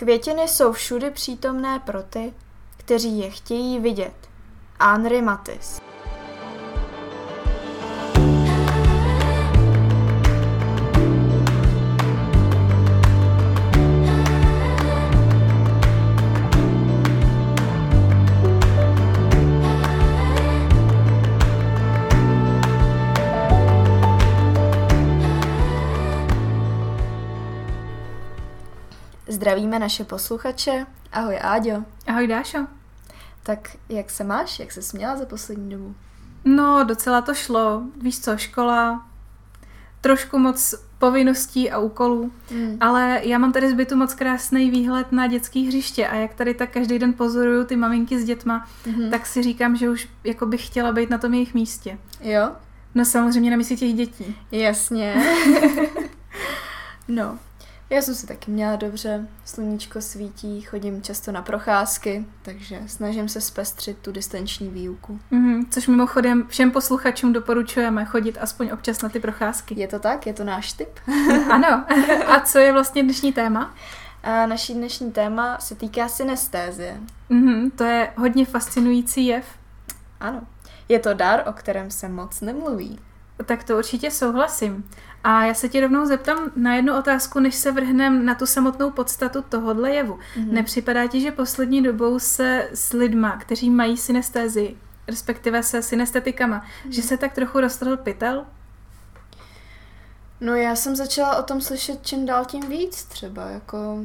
Květiny jsou všudy přítomné pro ty, kteří je chtějí vidět. Henri Matisse Zdravíme naše posluchače. Ahoj Áďo. Ahoj Dášo. Tak jak se máš? Jak se směla za poslední dobu? No, docela to šlo. Víš co, škola, trošku moc povinností a úkolů, mm. ale já mám tady zbytu moc krásný výhled na dětský hřiště a jak tady tak každý den pozoruju ty maminky s dětma, mm-hmm. tak si říkám, že už jako bych chtěla být na tom jejich místě. Jo? No samozřejmě na místě těch dětí. Jasně. no, já jsem se taky měla dobře, sluníčko svítí, chodím často na procházky, takže snažím se zpestřit tu distanční výuku. Mm-hmm, což mimochodem všem posluchačům doporučujeme chodit aspoň občas na ty procházky. Je to tak? Je to náš tip? ano. A co je vlastně dnešní téma? A naší dnešní téma se týká synestézie. Mm-hmm, to je hodně fascinující jev. Ano. Je to dar, o kterém se moc nemluví. Tak to určitě souhlasím. A já se ti rovnou zeptám na jednu otázku, než se vrhneme na tu samotnou podstatu tohohle jevu. Mm-hmm. Nepřipadá ti, že poslední dobou se s lidma, kteří mají synestézi, respektive se synestetikama, mm-hmm. že se tak trochu roztrhl pytel? No já jsem začala o tom slyšet čím dál tím víc třeba, jako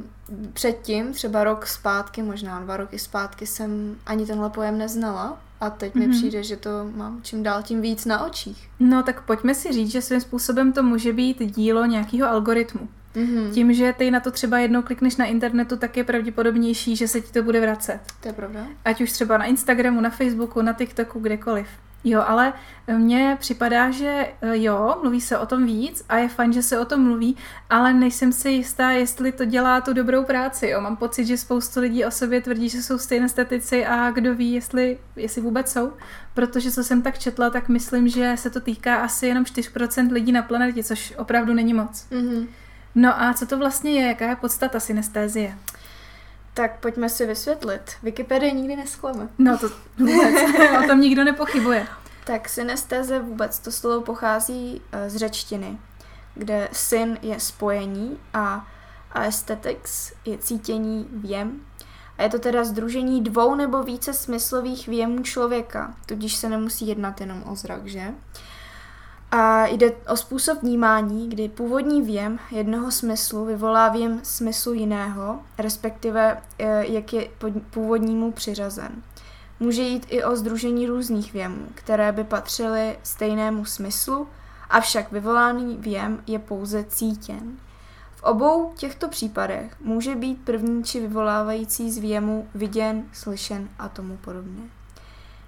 předtím, třeba rok zpátky, možná dva roky zpátky jsem ani tenhle pojem neznala a teď mm-hmm. mi mhm. přijde, že to mám čím dál tím víc na očích. No tak pojďme si říct, že svým způsobem to může být dílo nějakého algoritmu. Mm-hmm. Tím, že ty na to třeba jednou klikneš na internetu, tak je pravděpodobnější, že se ti to bude vracet. To je pravda. Ať už třeba na Instagramu, na Facebooku, na TikToku, kdekoliv. Jo, ale mně připadá, že eh, jo, mluví se o tom víc a je fajn, že se o tom mluví, ale nejsem si jistá, jestli to dělá tu dobrou práci. Jo. Mám pocit, že spoustu lidí o sobě tvrdí, že jsou stejné statici a kdo ví, jestli, jestli vůbec jsou. Protože co jsem tak četla, tak myslím, že se to týká asi jenom 4% lidí na planetě, což opravdu není moc. Mm-hmm. No a co to vlastně je? Jaká je podstata synestézie? Tak pojďme si vysvětlit. Wikipedie nikdy nesklame. No to vůbec. o tom nikdo nepochybuje. Tak synestéze vůbec to slovo pochází eh, z řečtiny, kde syn je spojení a aesthetics je cítění věm. A je to teda združení dvou nebo více smyslových věmů člověka, tudíž se nemusí jednat jenom o zrak, že? A jde o způsob vnímání, kdy původní věm jednoho smyslu vyvolá věm smyslu jiného, respektive eh, jak je původnímu přiřazen. Může jít i o združení různých věmů, které by patřily stejnému smyslu, avšak vyvolaný věm je pouze cítěn. V obou těchto případech může být první či vyvolávající z věmu viděn, slyšen a tomu podobně.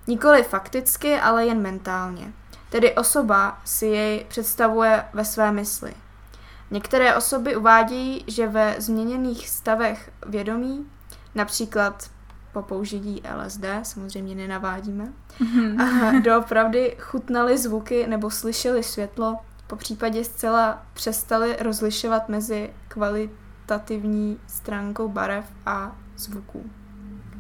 Nikoli fakticky, ale jen mentálně. Tedy osoba si jej představuje ve své mysli. Některé osoby uvádějí, že ve změněných stavech vědomí, například po použití LSD, samozřejmě nenavádíme, mm-hmm. doopravdy chutnali zvuky nebo slyšeli světlo, po případě zcela přestali rozlišovat mezi kvalitativní stránkou barev a zvuků.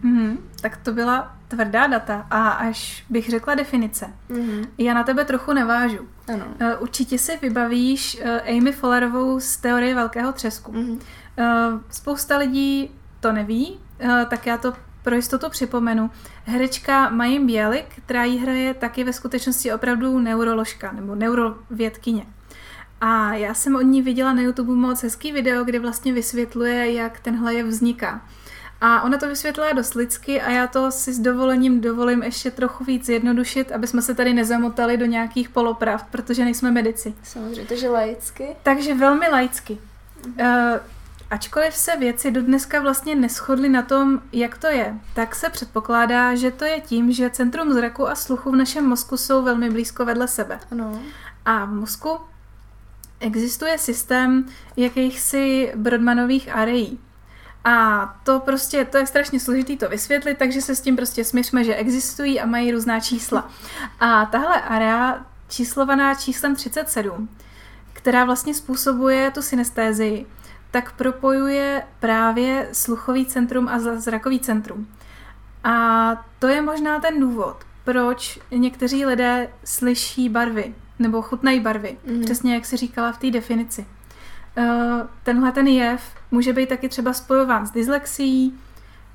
Mm-hmm. Tak to byla tvrdá data a až bych řekla definice. Mm-hmm. Já na tebe trochu navážu. Ano. Uh, určitě si vybavíš uh, Amy Follerovou z teorie velkého třesku. Mm-hmm. Uh, spousta lidí to neví, tak já to pro jistotu připomenu. Herečka Majim Bělik, která jí hraje, taky ve skutečnosti opravdu neuroložka nebo neurovědkyně. A já jsem od ní viděla na YouTube moc hezký video, kde vlastně vysvětluje, jak tenhle je vzniká. A ona to vysvětlila dost lidsky a já to si s dovolením dovolím ještě trochu víc zjednodušit, aby jsme se tady nezamotali do nějakých polopravd, protože nejsme medici. Samozřejmě, takže laicky. Takže velmi laicky. Mhm. Uh, Ačkoliv se věci do dneska vlastně neschodly na tom, jak to je, tak se předpokládá, že to je tím, že centrum zraku a sluchu v našem mozku jsou velmi blízko vedle sebe. Ano. A v mozku existuje systém jakýchsi Brodmanových areí. A to prostě, to je strašně složitý to vysvětlit, takže se s tím prostě smířme, že existují a mají různá čísla. A tahle area, číslovaná číslem 37, která vlastně způsobuje tu synestézii, tak propojuje právě sluchový centrum a zrakový centrum. A to je možná ten důvod, proč někteří lidé slyší barvy nebo chutnají barvy, mm. přesně jak si říkala v té definici. Uh, tenhle ten jev může být taky třeba spojován s dyslexí,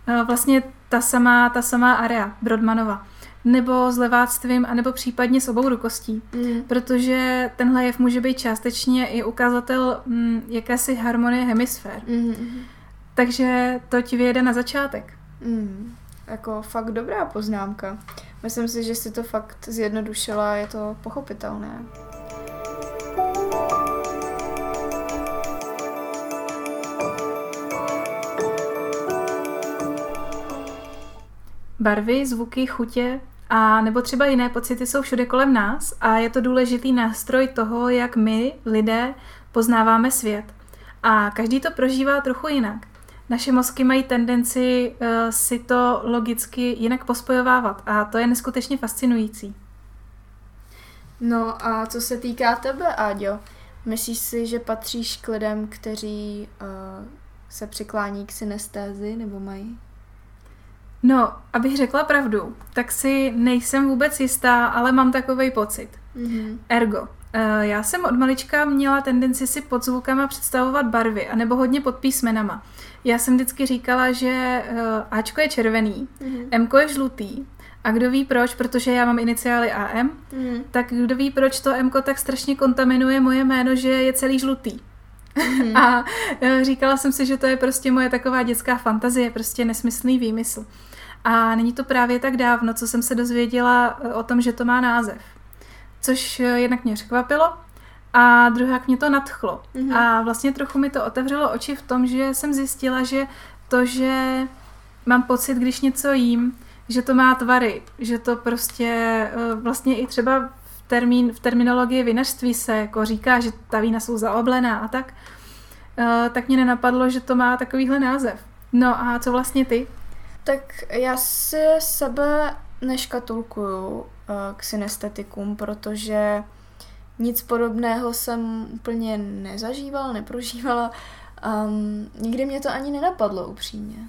uh, vlastně ta samá, ta samá area Brodmanova, nebo s leváctvím, anebo případně s obou rukostí, mm. protože tenhle jev může být částečně i ukazatel mm, jakési harmonie hemisfér. Mm. Takže to ti vyjede na začátek. Mm. Jako fakt dobrá poznámka. Myslím si, že si to fakt zjednodušila, je to pochopitelné. Barvy, zvuky, chutě a nebo třeba jiné pocity jsou všude kolem nás a je to důležitý nástroj toho, jak my, lidé, poznáváme svět. A každý to prožívá trochu jinak. Naše mozky mají tendenci uh, si to logicky jinak pospojovávat a to je neskutečně fascinující. No a co se týká tebe, Áďo, myslíš si, že patříš k lidem, kteří uh, se přiklání k synestézi nebo mají? No, abych řekla pravdu, tak si nejsem vůbec jistá, ale mám takový pocit. Mm-hmm. Ergo, eh, já jsem od malička měla tendenci si pod zvukama představovat barvy, anebo hodně pod písmenama. Já jsem vždycky říkala, že uh, Ačko je červený, mm-hmm. Mko je žlutý, a kdo ví proč, protože já mám iniciály AM, mm. tak kdo ví proč to Mko tak strašně kontaminuje moje jméno, že je celý žlutý. Mm. A uh, říkala jsem si, že to je prostě moje taková dětská fantazie, prostě nesmyslný výmysl. A není to právě tak dávno, co jsem se dozvěděla eh, o tom, že to má název. Což jednak mě překvapilo, a druhá mě to nadchlo. Mm-hmm. A vlastně trochu mi to otevřelo oči v tom, že jsem zjistila, že to, že mám pocit, když něco jím, že to má tvary, že to prostě vlastně i třeba termín, v terminologii vinařství se jako říká, že ta vína jsou zaoblená a tak, eh, tak mě nenapadlo, že to má takovýhle název. No a co vlastně ty? Tak já si sebe neškatulkuju eh, k synestetikům, protože nic podobného jsem úplně nezažívala, neprožívala. Um, nikdy mě to ani nenapadlo upřímně.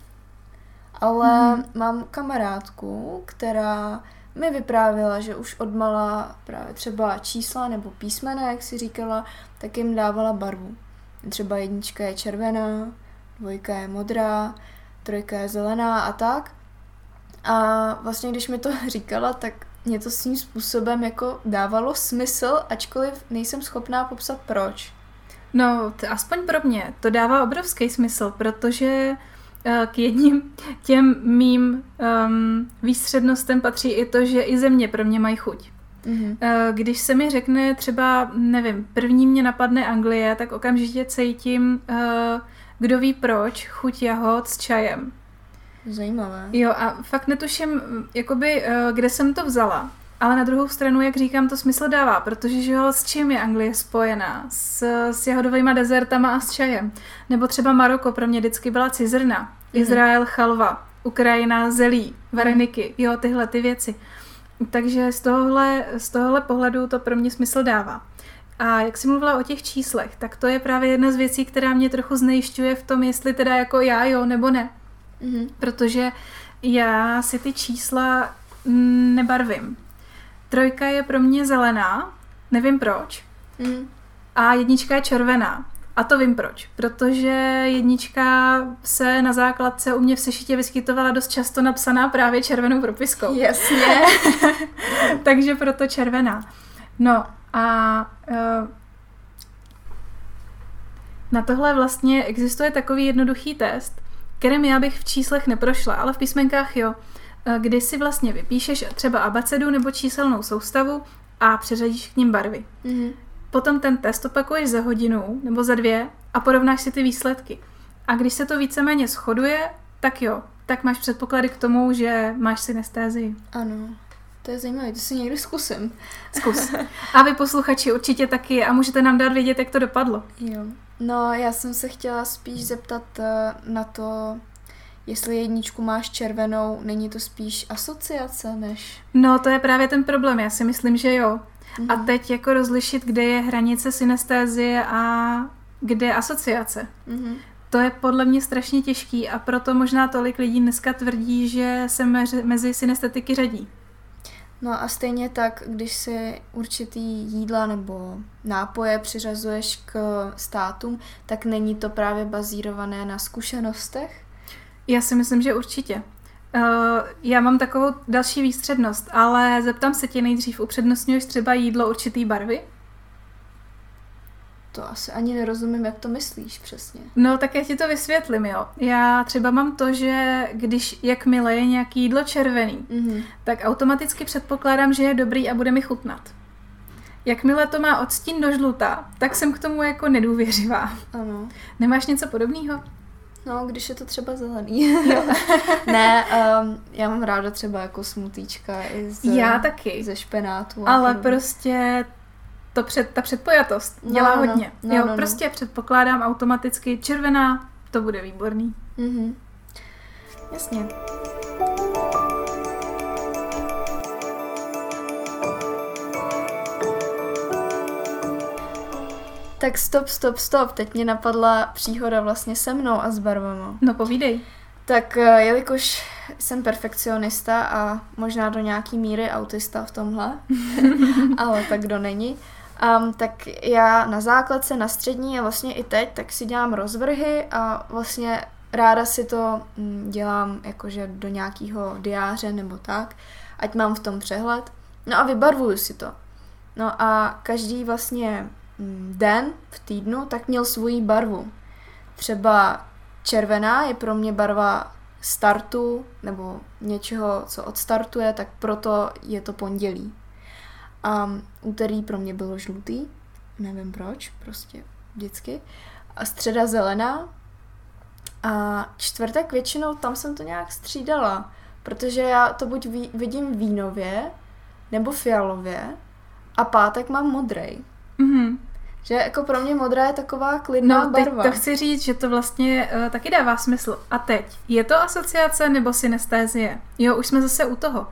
Ale mm. mám kamarádku, která mi vyprávěla, že už odmala právě třeba čísla nebo písmena, jak si říkala, tak jim dávala barvu. Třeba jednička je červená, dvojka je modrá, trojka je zelená a tak. A vlastně, když mi to říkala, tak mě to svým způsobem jako dávalo smysl, ačkoliv nejsem schopná popsat proč. No, to aspoň pro mě to dává obrovský smysl, protože k jedním těm mým um, výstřednostem patří i to, že i země pro mě mají chuť. Mm-hmm. Když se mi řekne třeba, nevím, první mě napadne Anglie, tak okamžitě cítím, uh, kdo ví proč, chuť jahod s čajem. Zajímavé. Jo a fakt netuším, jakoby, eh, kde jsem to vzala. Ale na druhou stranu, jak říkám, to smysl dává, protože že jo, s čím je Anglie spojená? S, s jahodovými dezertama a s čajem. Nebo třeba Maroko pro mě vždycky byla cizrna, mm-hmm. Izrael chalva, Ukrajina zelí, vareniky, jo, tyhle ty věci. Takže z tohohle, z tohohle pohledu to pro mě smysl dává. A jak jsi mluvila o těch číslech, tak to je právě jedna z věcí, která mě trochu znejišťuje v tom, jestli teda jako já jo nebo ne. Mm-hmm. Protože já si ty čísla nebarvím. Trojka je pro mě zelená, nevím proč. Mm. A jednička je červená. A to vím proč. Protože jednička se na základce u mě v sešitě vyskytovala dost často napsaná právě červenou propiskou. Jasně. Takže proto červená. No a uh, na tohle vlastně existuje takový jednoduchý test, kterým já bych v číslech neprošla, ale v písmenkách jo, kdy si vlastně vypíšeš třeba abecedu nebo číselnou soustavu a přeřadíš k ním barvy. Mm-hmm. Potom ten test opakuješ za hodinu nebo za dvě a porovnáš si ty výsledky. A když se to víceméně shoduje, tak jo, tak máš předpoklady k tomu, že máš synestézii. Ano, to je zajímavé, to si někdy zkusím. Zkus. A vy posluchači určitě taky a můžete nám dát vědět, jak to dopadlo. Jo. No, já jsem se chtěla spíš zeptat eh, na to, jestli jedničku máš červenou, není to spíš asociace než... No, to je právě ten problém, já si myslím, že jo. Mhm. A teď jako rozlišit, kde je hranice synestézie a kde asociace. Mm-hmm. To je podle mě strašně těžký a proto možná tolik lidí dneska tvrdí, že se mezi synestetiky řadí. No a stejně tak, když si určitý jídla nebo nápoje přiřazuješ k státům, tak není to právě bazírované na zkušenostech? Já si myslím, že určitě. Uh, já mám takovou další výstřednost, ale zeptám se tě nejdřív, upřednostňuješ třeba jídlo určitý barvy? To asi ani nerozumím, jak to myslíš přesně. No, tak já ti to vysvětlím, jo. Já třeba mám to, že když jakmile je nějaký jídlo červený, mm-hmm. tak automaticky předpokládám, že je dobrý a bude mi chutnat. Jakmile to má odstín do žluta, tak jsem k tomu jako nedůvěřivá. Ano. Nemáš něco podobného? No, když je to třeba zelený. ne, um, já mám ráda třeba jako smutíčka i z, já taky. ze špenátu. Ale prostě to před, ta předpojatost no, dělá no, hodně. No, jo, no, prostě no. předpokládám automaticky červená, to bude výborný. Mhm. Jasně. Tak stop, stop, stop. Teď mě napadla příhoda vlastně se mnou a s barvama. No povídej. Tak eh, jelikož jsem perfekcionista a možná do nějaký míry autista v tomhle, ale tak kdo není, Um, tak já na základce, na střední a vlastně i teď, tak si dělám rozvrhy a vlastně ráda si to mm, dělám jakože do nějakého diáře nebo tak, ať mám v tom přehled. No a vybarvuju si to. No a každý vlastně den v týdnu tak měl svoji barvu. Třeba červená je pro mě barva startu nebo něčeho, co odstartuje, tak proto je to pondělí. A úterý pro mě bylo žlutý, nevím proč, prostě vždycky. A středa zelená. A čtvrtek většinou tam jsem to nějak střídala, protože já to buď vidím vínově, nebo fialově, a pátek mám modrej. Mm-hmm. Že jako pro mě modrá je taková klidná no, barva. to chci říct, že to vlastně uh, taky dává smysl. A teď, je to asociace nebo synestézie? Jo, už jsme zase u toho.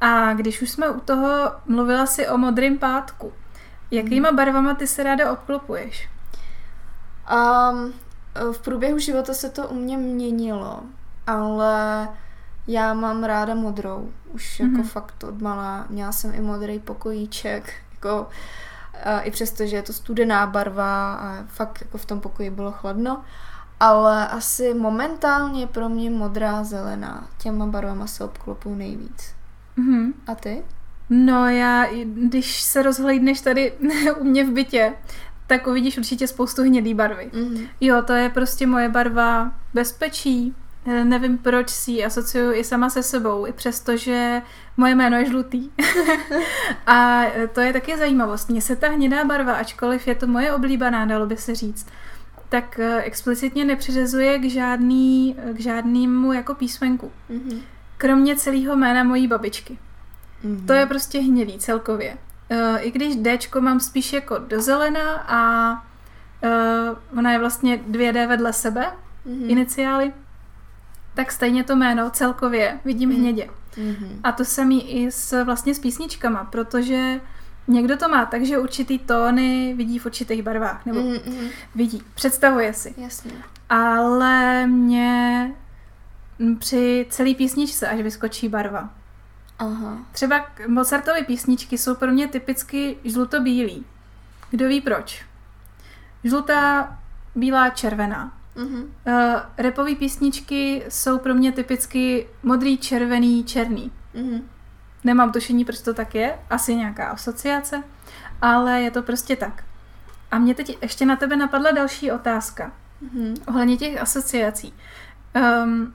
A když už jsme u toho, mluvila si o modrém pátku. Jakýma hmm. barvama ty se ráda obklopuješ? Um, v průběhu života se to u mě měnilo, ale já mám ráda modrou. Už mm-hmm. jako mhm. fakt od malá. Měla jsem i modrý pokojíček, jako a i přesto, že je to studená barva a fakt jako v tom pokoji bylo chladno. Ale asi momentálně pro mě modrá, zelená. Těma barvama se obklopuju nejvíc. Mm-hmm. A ty? No já, když se rozhlídneš tady u mě v bytě, tak uvidíš určitě spoustu hnědý barvy. Mm-hmm. Jo, to je prostě moje barva bezpečí. Nevím, proč si ji asociuju i sama se sebou, i přesto, že moje jméno je žlutý. a to je taky zajímavost. Mně se ta hnědá barva, ačkoliv je to moje oblíbená, dalo by se říct, tak eh, explicitně nepřiřezuje k, žádný, k žádnému jako písmenku. Mm-hmm. Kromě celého jména mojí babičky. Mm-hmm. To je prostě hnědý celkově. I když D mám spíš jako do zelena a ona je vlastně dvě D vedle sebe, mm-hmm. iniciály, tak stejně to jméno celkově vidím mm-hmm. hnědě. Mm-hmm. A to samý i s, vlastně s písničkama, protože někdo to má tak, že určitý tóny vidí v určitých barvách, nebo mm-hmm. vidí, představuje si. Jasně. Ale mě při celé písničce, až vyskočí barva. Aha. Třeba Mozartovy písničky jsou pro mě typicky žluto-bílý. Kdo ví proč? Žlutá, bílá, červená. Uh-huh. Uh, repové písničky jsou pro mě typicky modrý, červený, černý. Uh-huh. Nemám tušení, proč to tak je, asi nějaká asociace, ale je to prostě tak. A mě teď ještě na tebe napadla další otázka. Uh-huh. Ohledně těch asociací. Um,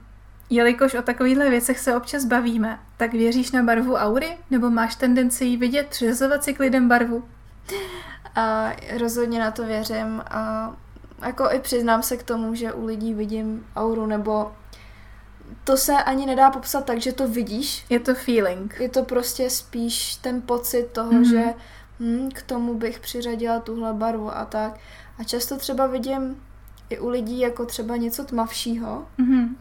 Jelikož o takovýchhle věcech se občas bavíme, tak věříš na barvu aury? Nebo máš tendenci ji vidět, přizovat si klidem barvu? A rozhodně na to věřím a jako i přiznám se k tomu, že u lidí vidím auru, nebo to se ani nedá popsat tak, že to vidíš. Je to feeling. Je to prostě spíš ten pocit toho, mm-hmm. že hm, k tomu bych přiřadila tuhle barvu a tak. A často třeba vidím i u lidí jako třeba něco tmavšího, mm-hmm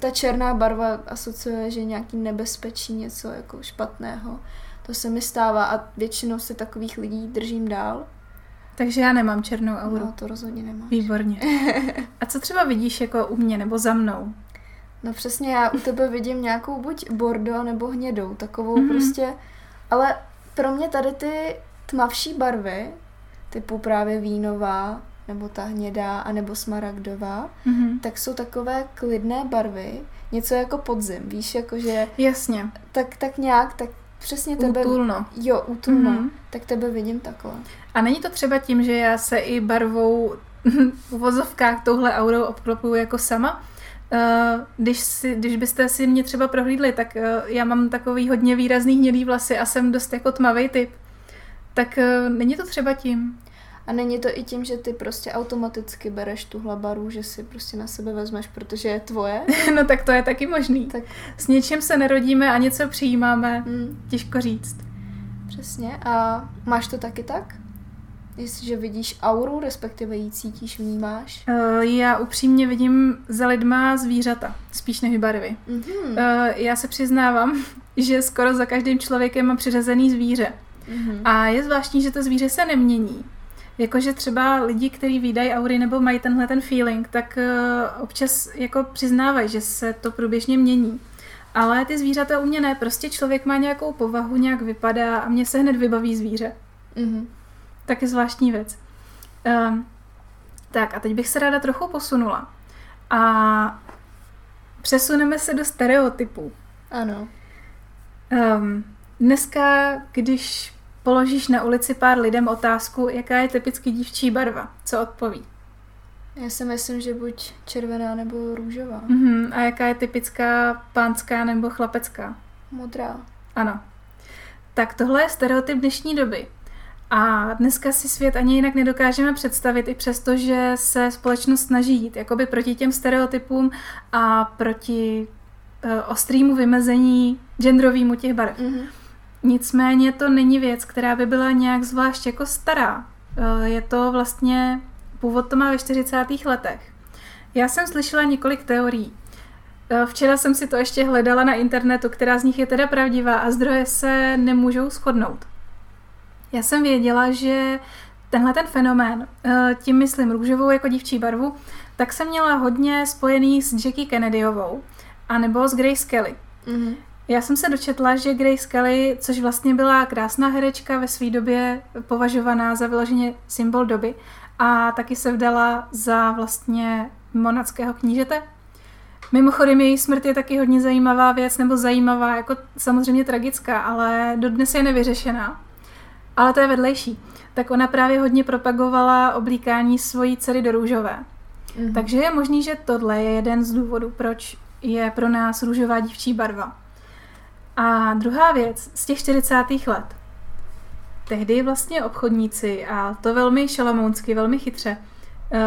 ta černá barva asociuje, že nějaký nebezpečí, něco jako špatného. To se mi stává a většinou se takových lidí držím dál. Takže já nemám černou auru. No, to rozhodně nemáš. Výborně. A co třeba vidíš jako u mě nebo za mnou? No přesně, já u tebe vidím nějakou buď bordo nebo hnědou, takovou mm-hmm. prostě, ale pro mě tady ty tmavší barvy, typu právě vínová, nebo ta hnědá, anebo smaragdová, mm-hmm. tak jsou takové klidné barvy, něco jako podzim, víš, jakože... Jasně. Tak, tak nějak, tak přesně tebe... Útulno. Jo, útulno. Mm-hmm. Tak tebe vidím takhle. A není to třeba tím, že já se i barvou v uvozovkách touhle aurou obklopuju jako sama? Uh, když, si, když byste si mě třeba prohlídli, tak uh, já mám takový hodně výrazný hnědý vlasy a jsem dost jako tmavý typ. Tak uh, není to třeba tím? A není to i tím, že ty prostě automaticky bereš tuhle baru, že si prostě na sebe vezmeš, protože je tvoje? no tak to je taky možný. Tak... S něčím se nerodíme a něco přijímáme. Hmm. Těžko říct. Přesně. A máš to taky tak? Jestliže vidíš auru, respektive ji cítíš, vnímáš? Uh, já upřímně vidím za lidma zvířata, spíš než barvy. Mm-hmm. Uh, já se přiznávám, že skoro za každým člověkem mám přiřazený zvíře. Mm-hmm. A je zvláštní, že to zvíře se nemění. Jakože třeba lidi, kteří výdají aury nebo mají tenhle ten feeling, tak uh, občas jako přiznávají, že se to průběžně mění. Ale ty zvířata u mě ne, prostě člověk má nějakou povahu, nějak vypadá a mě se hned vybaví zvíře. Mm-hmm. Taky zvláštní věc. Um, tak a teď bych se ráda trochu posunula. A přesuneme se do stereotypů. Ano. Um, dneska, když položíš na ulici pár lidem otázku, jaká je typicky dívčí barva, co odpoví? Já si myslím, že buď červená nebo růžová. Uh-huh. A jaká je typická pánská nebo chlapecká? Modrá. Ano. Tak tohle je stereotyp dnešní doby. A dneska si svět ani jinak nedokážeme představit, i přesto, že se společnost snaží jít jakoby proti těm stereotypům a proti uh, ostrýmu vymezení genderovému těch barev. Mm-hmm. Nicméně to není věc, která by byla nějak zvlášť jako stará. Uh, je to vlastně, původ to má ve 40. letech. Já jsem slyšela několik teorií. Uh, včera jsem si to ještě hledala na internetu, která z nich je teda pravdivá a zdroje se nemůžou shodnout. Já jsem věděla, že tenhle ten fenomén, eh, tím myslím růžovou jako dívčí barvu, tak jsem měla hodně spojený s Jackie Kennedyovou, anebo s Grace Kelly. Mm-hmm. Já jsem se dočetla, že Grace Kelly, což vlastně byla krásná herečka ve své době považovaná za vyloženě symbol doby, a taky se vdala za vlastně monackého knížete. Mimochodem její smrt je taky hodně zajímavá věc, nebo zajímavá, jako samozřejmě tragická, ale dodnes je nevyřešená ale to je vedlejší. Tak ona právě hodně propagovala oblíkání svojí dcery do růžové. Mm-hmm. Takže je možný, že tohle je jeden z důvodů, proč je pro nás růžová dívčí barva. A druhá věc, z těch 40. let. Tehdy vlastně obchodníci, a to velmi šalamounsky, velmi chytře, eh,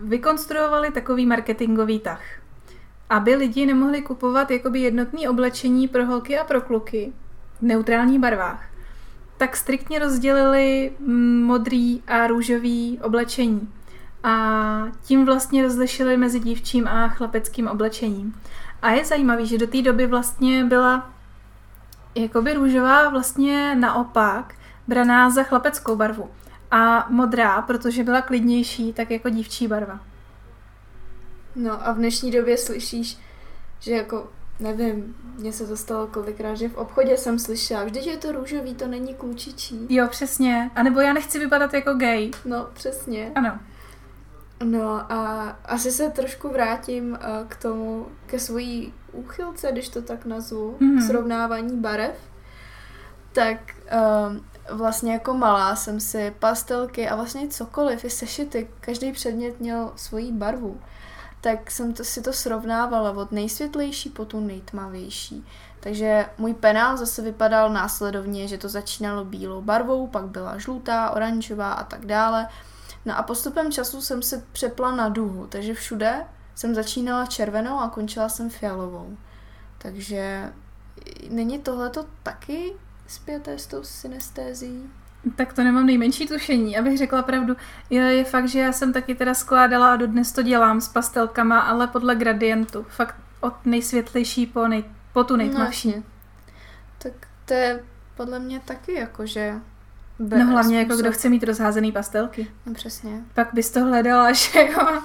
vykonstruovali takový marketingový tah. Aby lidi nemohli kupovat jakoby jednotné oblečení pro holky a pro kluky v neutrálních barvách tak striktně rozdělili mm, modrý a růžový oblečení. A tím vlastně rozlišili mezi dívčím a chlapeckým oblečením. A je zajímavý, že do té doby vlastně byla jakoby růžová vlastně naopak braná za chlapeckou barvu. A modrá, protože byla klidnější, tak jako dívčí barva. No a v dnešní době slyšíš, že jako nevím, mně se to stalo kolikrát, že v obchodě jsem slyšela, vždyť je to růžový, to není klučičí. Jo, přesně. A nebo já nechci vypadat jako gay. No, přesně. Ano. No a asi se trošku vrátím uh, k tomu, ke svojí úchylce, když to tak nazvu, mm-hmm. srovnávání barev. Tak um, vlastně jako malá jsem si pastelky a vlastně cokoliv, i sešity, každý předmět měl svoji barvu tak jsem to, si to srovnávala od nejsvětlejší po tu nejtmavější. Takže můj penál zase vypadal následovně, že to začínalo bílou barvou, pak byla žlutá, oranžová a tak dále. No a postupem času jsem se přepla na duhu, takže všude jsem začínala červenou a končila jsem fialovou. Takže není tohleto taky zpěté s tou synestézí? Tak to nemám nejmenší tušení, abych řekla pravdu. Je, je fakt, že já jsem taky teda skládala a dodnes to dělám s pastelkama, ale podle gradientu. Fakt od nejsvětlejší po, nej, po tu nejtmavší. No, tak to je podle mě taky jako, že no hlavně jako kdo chce mít rozházený pastelky. No přesně. Pak bys to hledala, že jo.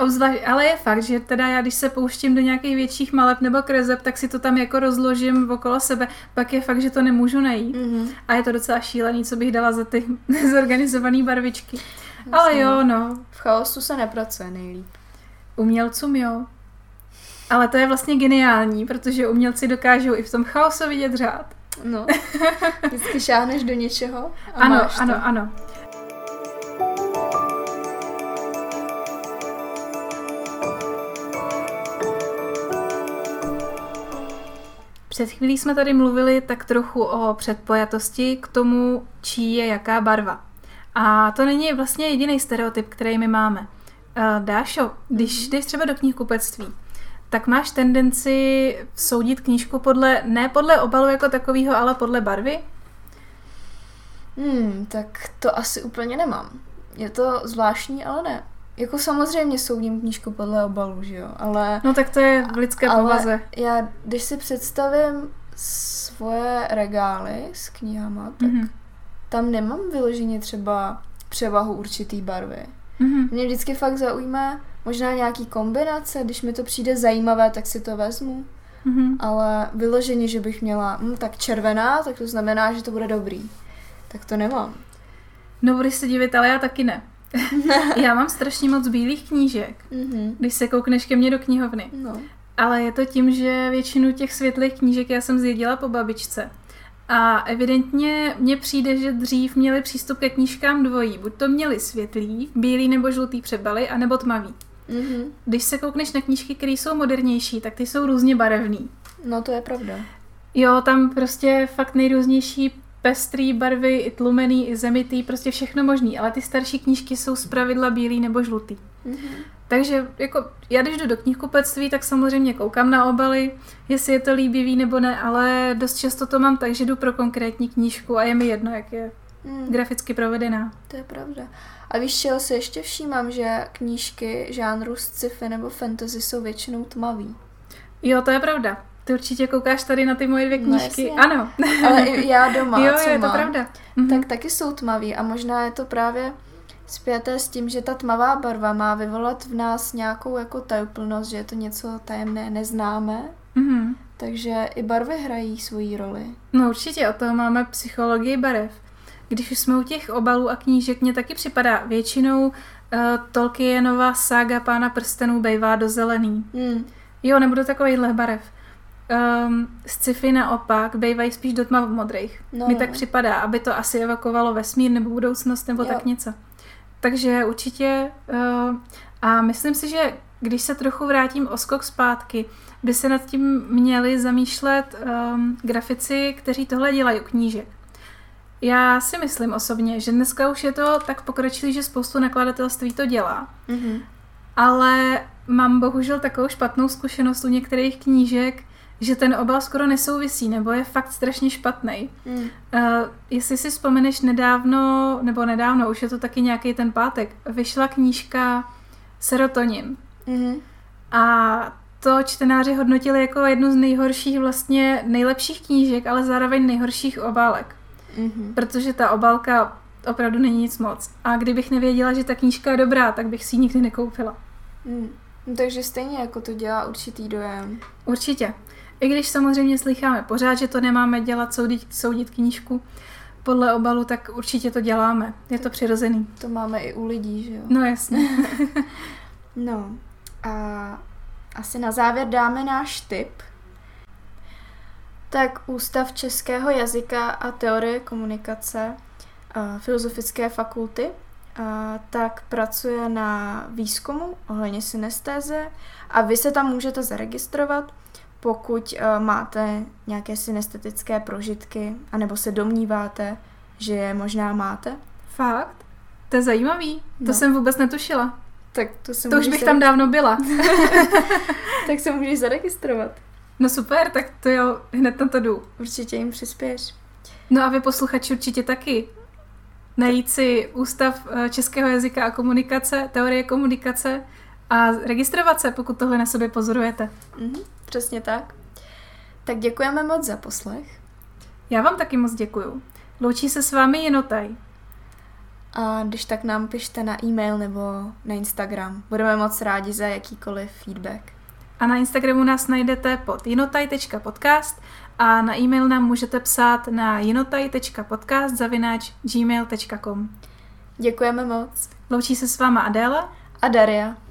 Obzvlášť, ale je fakt, že teda já, když se pouštím do nějakých větších maleb nebo kreseb, tak si to tam jako rozložím okolo sebe. Pak je fakt, že to nemůžu najít. Mm-hmm. A je to docela šílený, co bych dala za ty zorganizované barvičky. Myslím. Ale jo, no. V chaosu se nepracuje nejlíp. Umělcům jo. Ale to je vlastně geniální, protože umělci dokážou i v tom chaosu vidět řád. No. Vždycky šáhneš do něčeho a Ano, máš ano, to. ano. Před chvílí jsme tady mluvili tak trochu o předpojatosti k tomu, čí je jaká barva. A to není vlastně jediný stereotyp, který my máme. Uh, Dášo, když jdeš třeba do knihkupectví, tak máš tendenci soudit knížku podle, ne podle obalu jako takového, ale podle barvy? Hmm, tak to asi úplně nemám. Je to zvláštní, ale ne. Jako samozřejmě soudím knížku podle obalu, že jo, ale... No tak to je v lidské ale povaze. já, když si představím svoje regály s knihama, tak Mhm. mm-hmm. tam nemám vyloženě třeba převahu určitý barvy. Mhm. Mě vždycky fakt zaujme možná nějaký kombinace, když mi to přijde zajímavé, tak si to vezmu. Mhm. Ale vyloženě, že bych měla, hm, tak červená, tak to znamená, že to bude dobrý. Tak to nemám. No budeš se divit, ale já taky ne. já mám strašně moc bílých knížek, Mhm. když se koukneš ke mně do knihovny. No. Ale je to tím, že většinu těch světlých knížek já jsem zjedila po babičce. A evidentně mně přijde, že dřív měli přístup ke knížkám dvojí. Buď to měli světlý, bílý nebo žlutý přebaly, anebo tmavý. Mhm. Když se koukneš na knížky, které jsou modernější, tak ty jsou různě barevný. No to je pravda. Jo, tam prostě fakt nejrůznější pestrý barvy, i tlumený, i zemitý, prostě všechno možný, ale ty starší knížky jsou zpravidla bílý nebo žlutý. Mhm. Takže jako já když jdu do knihkupectví, tak samozřejmě koukám na obaly, jestli je to líbivý nebo ne, ale dost často to mám tak, že jdu pro konkrétní knížku a je mi jedno, jak je Mm, graficky provedená. to je pravda. A víš, čeho si ještě všímám, že knížky žánru sci-fi nebo fantasy jsou většinou tmavý. Jo, to je pravda. Ty určitě koukáš tady na ty moje dvě No, knížky. jasně. ano. Ale i já doma, jo, co je to mám, pravda. Mhm. tak taky jsou tmavý a možná je to právě spjaté s tím, že ta tmavá barva má vyvolat v nás nějakou jako tajuplnost, že je to něco tajemné, neznámé, Mhm. takže i barvy hrají svoji roli. No určitě, od toho máme psychologii barev. Když už jsme u těch obalů a knížek, mně taky připadá většinou uh, Tolkienova sága Pána prstenů bejvá do zelený. Hmm. Jo, nebo do takovýchhle barev. Um, sci-fi naopak bejvají spíš do tmavomodrých. No, Mi no. tak připadá, aby to asi evakovalo vesmír nebo budoucnost nebo Jo. tak něco. Takže určitě uh, a myslím si, že když se trochu vrátím o skok zpátky, by se nad tím měli zamýšlet um, grafici, kteří tohle dělají u knížek. Já si myslím osobně, že dneska už je to tak pokročilý, že spoustu nakladatelství to dělá. Mhm. Ale mám bohužel takovou špatnou zkušenost u některých knížek, že ten obal skoro nesouvisí, nebo je fakt strašně špatný. Hmm. Uh, jestli si vzpomeneš nedávno, nebo nedávno, už je to taky nějaký ten pátek, vyšla knížka Serotonin. Mhm. A to čtenáři hodnotili jako jednu z nejhorších, vlastně nejlepších knížek, ale zároveň nejhorších obálek. Mhm. Protože ta obálka opravdu není nic moc. A kdybych nevěděla, že ta knížka je dobrá, tak bych si ji nikdy nekoupila. Hmm. No, takže stejně jako to dělá určitý dojem. Určitě. I když samozřejmě slycháme pořád, že to nemáme dělat, soudit, soudit knížku podle obalu, tak určitě to děláme. Je to přirozený. To máme i u lidí, že jo? No jasně. No a asi na závěr dáme náš tip. Tak Ústav českého jazyka a teorie komunikace a Filozofické fakulty a tak pracuje na výzkumu ohledně synestéze a vy se tam můžete zaregistrovat, pokud a, máte nějaké synestetické prožitky, anebo se domníváte, že je možná máte. Fakt? To je zajímavý. To No. jsem vůbec netušila. Tak to, se To už bych tam dávno byla. tak se můžeš zaregistrovat. No super, tak to jo, hned na to jdu. Určitě jim přispěješ. No a vy posluchači určitě taky. Najít si Ústav eh, českého jazyka a komunikace, teorie komunikace a registrovat se, pokud tohle na sobě pozorujete. Mhm, přesně tak. Tak děkujeme moc za poslech. Já vám taky moc děkuju. Loučí se s vámi Jinotaj. A když tak nám pište na e-mail nebo na Instagram. Budeme moc rádi za jakýkoliv feedback. A na Instagramu nás najdete pod jinotaj.podcast a na e-mail nám můžete psát na jinotaj.podcast zavináč gmail.com Děkujeme moc. Loučí se s váma Adéla a Daria.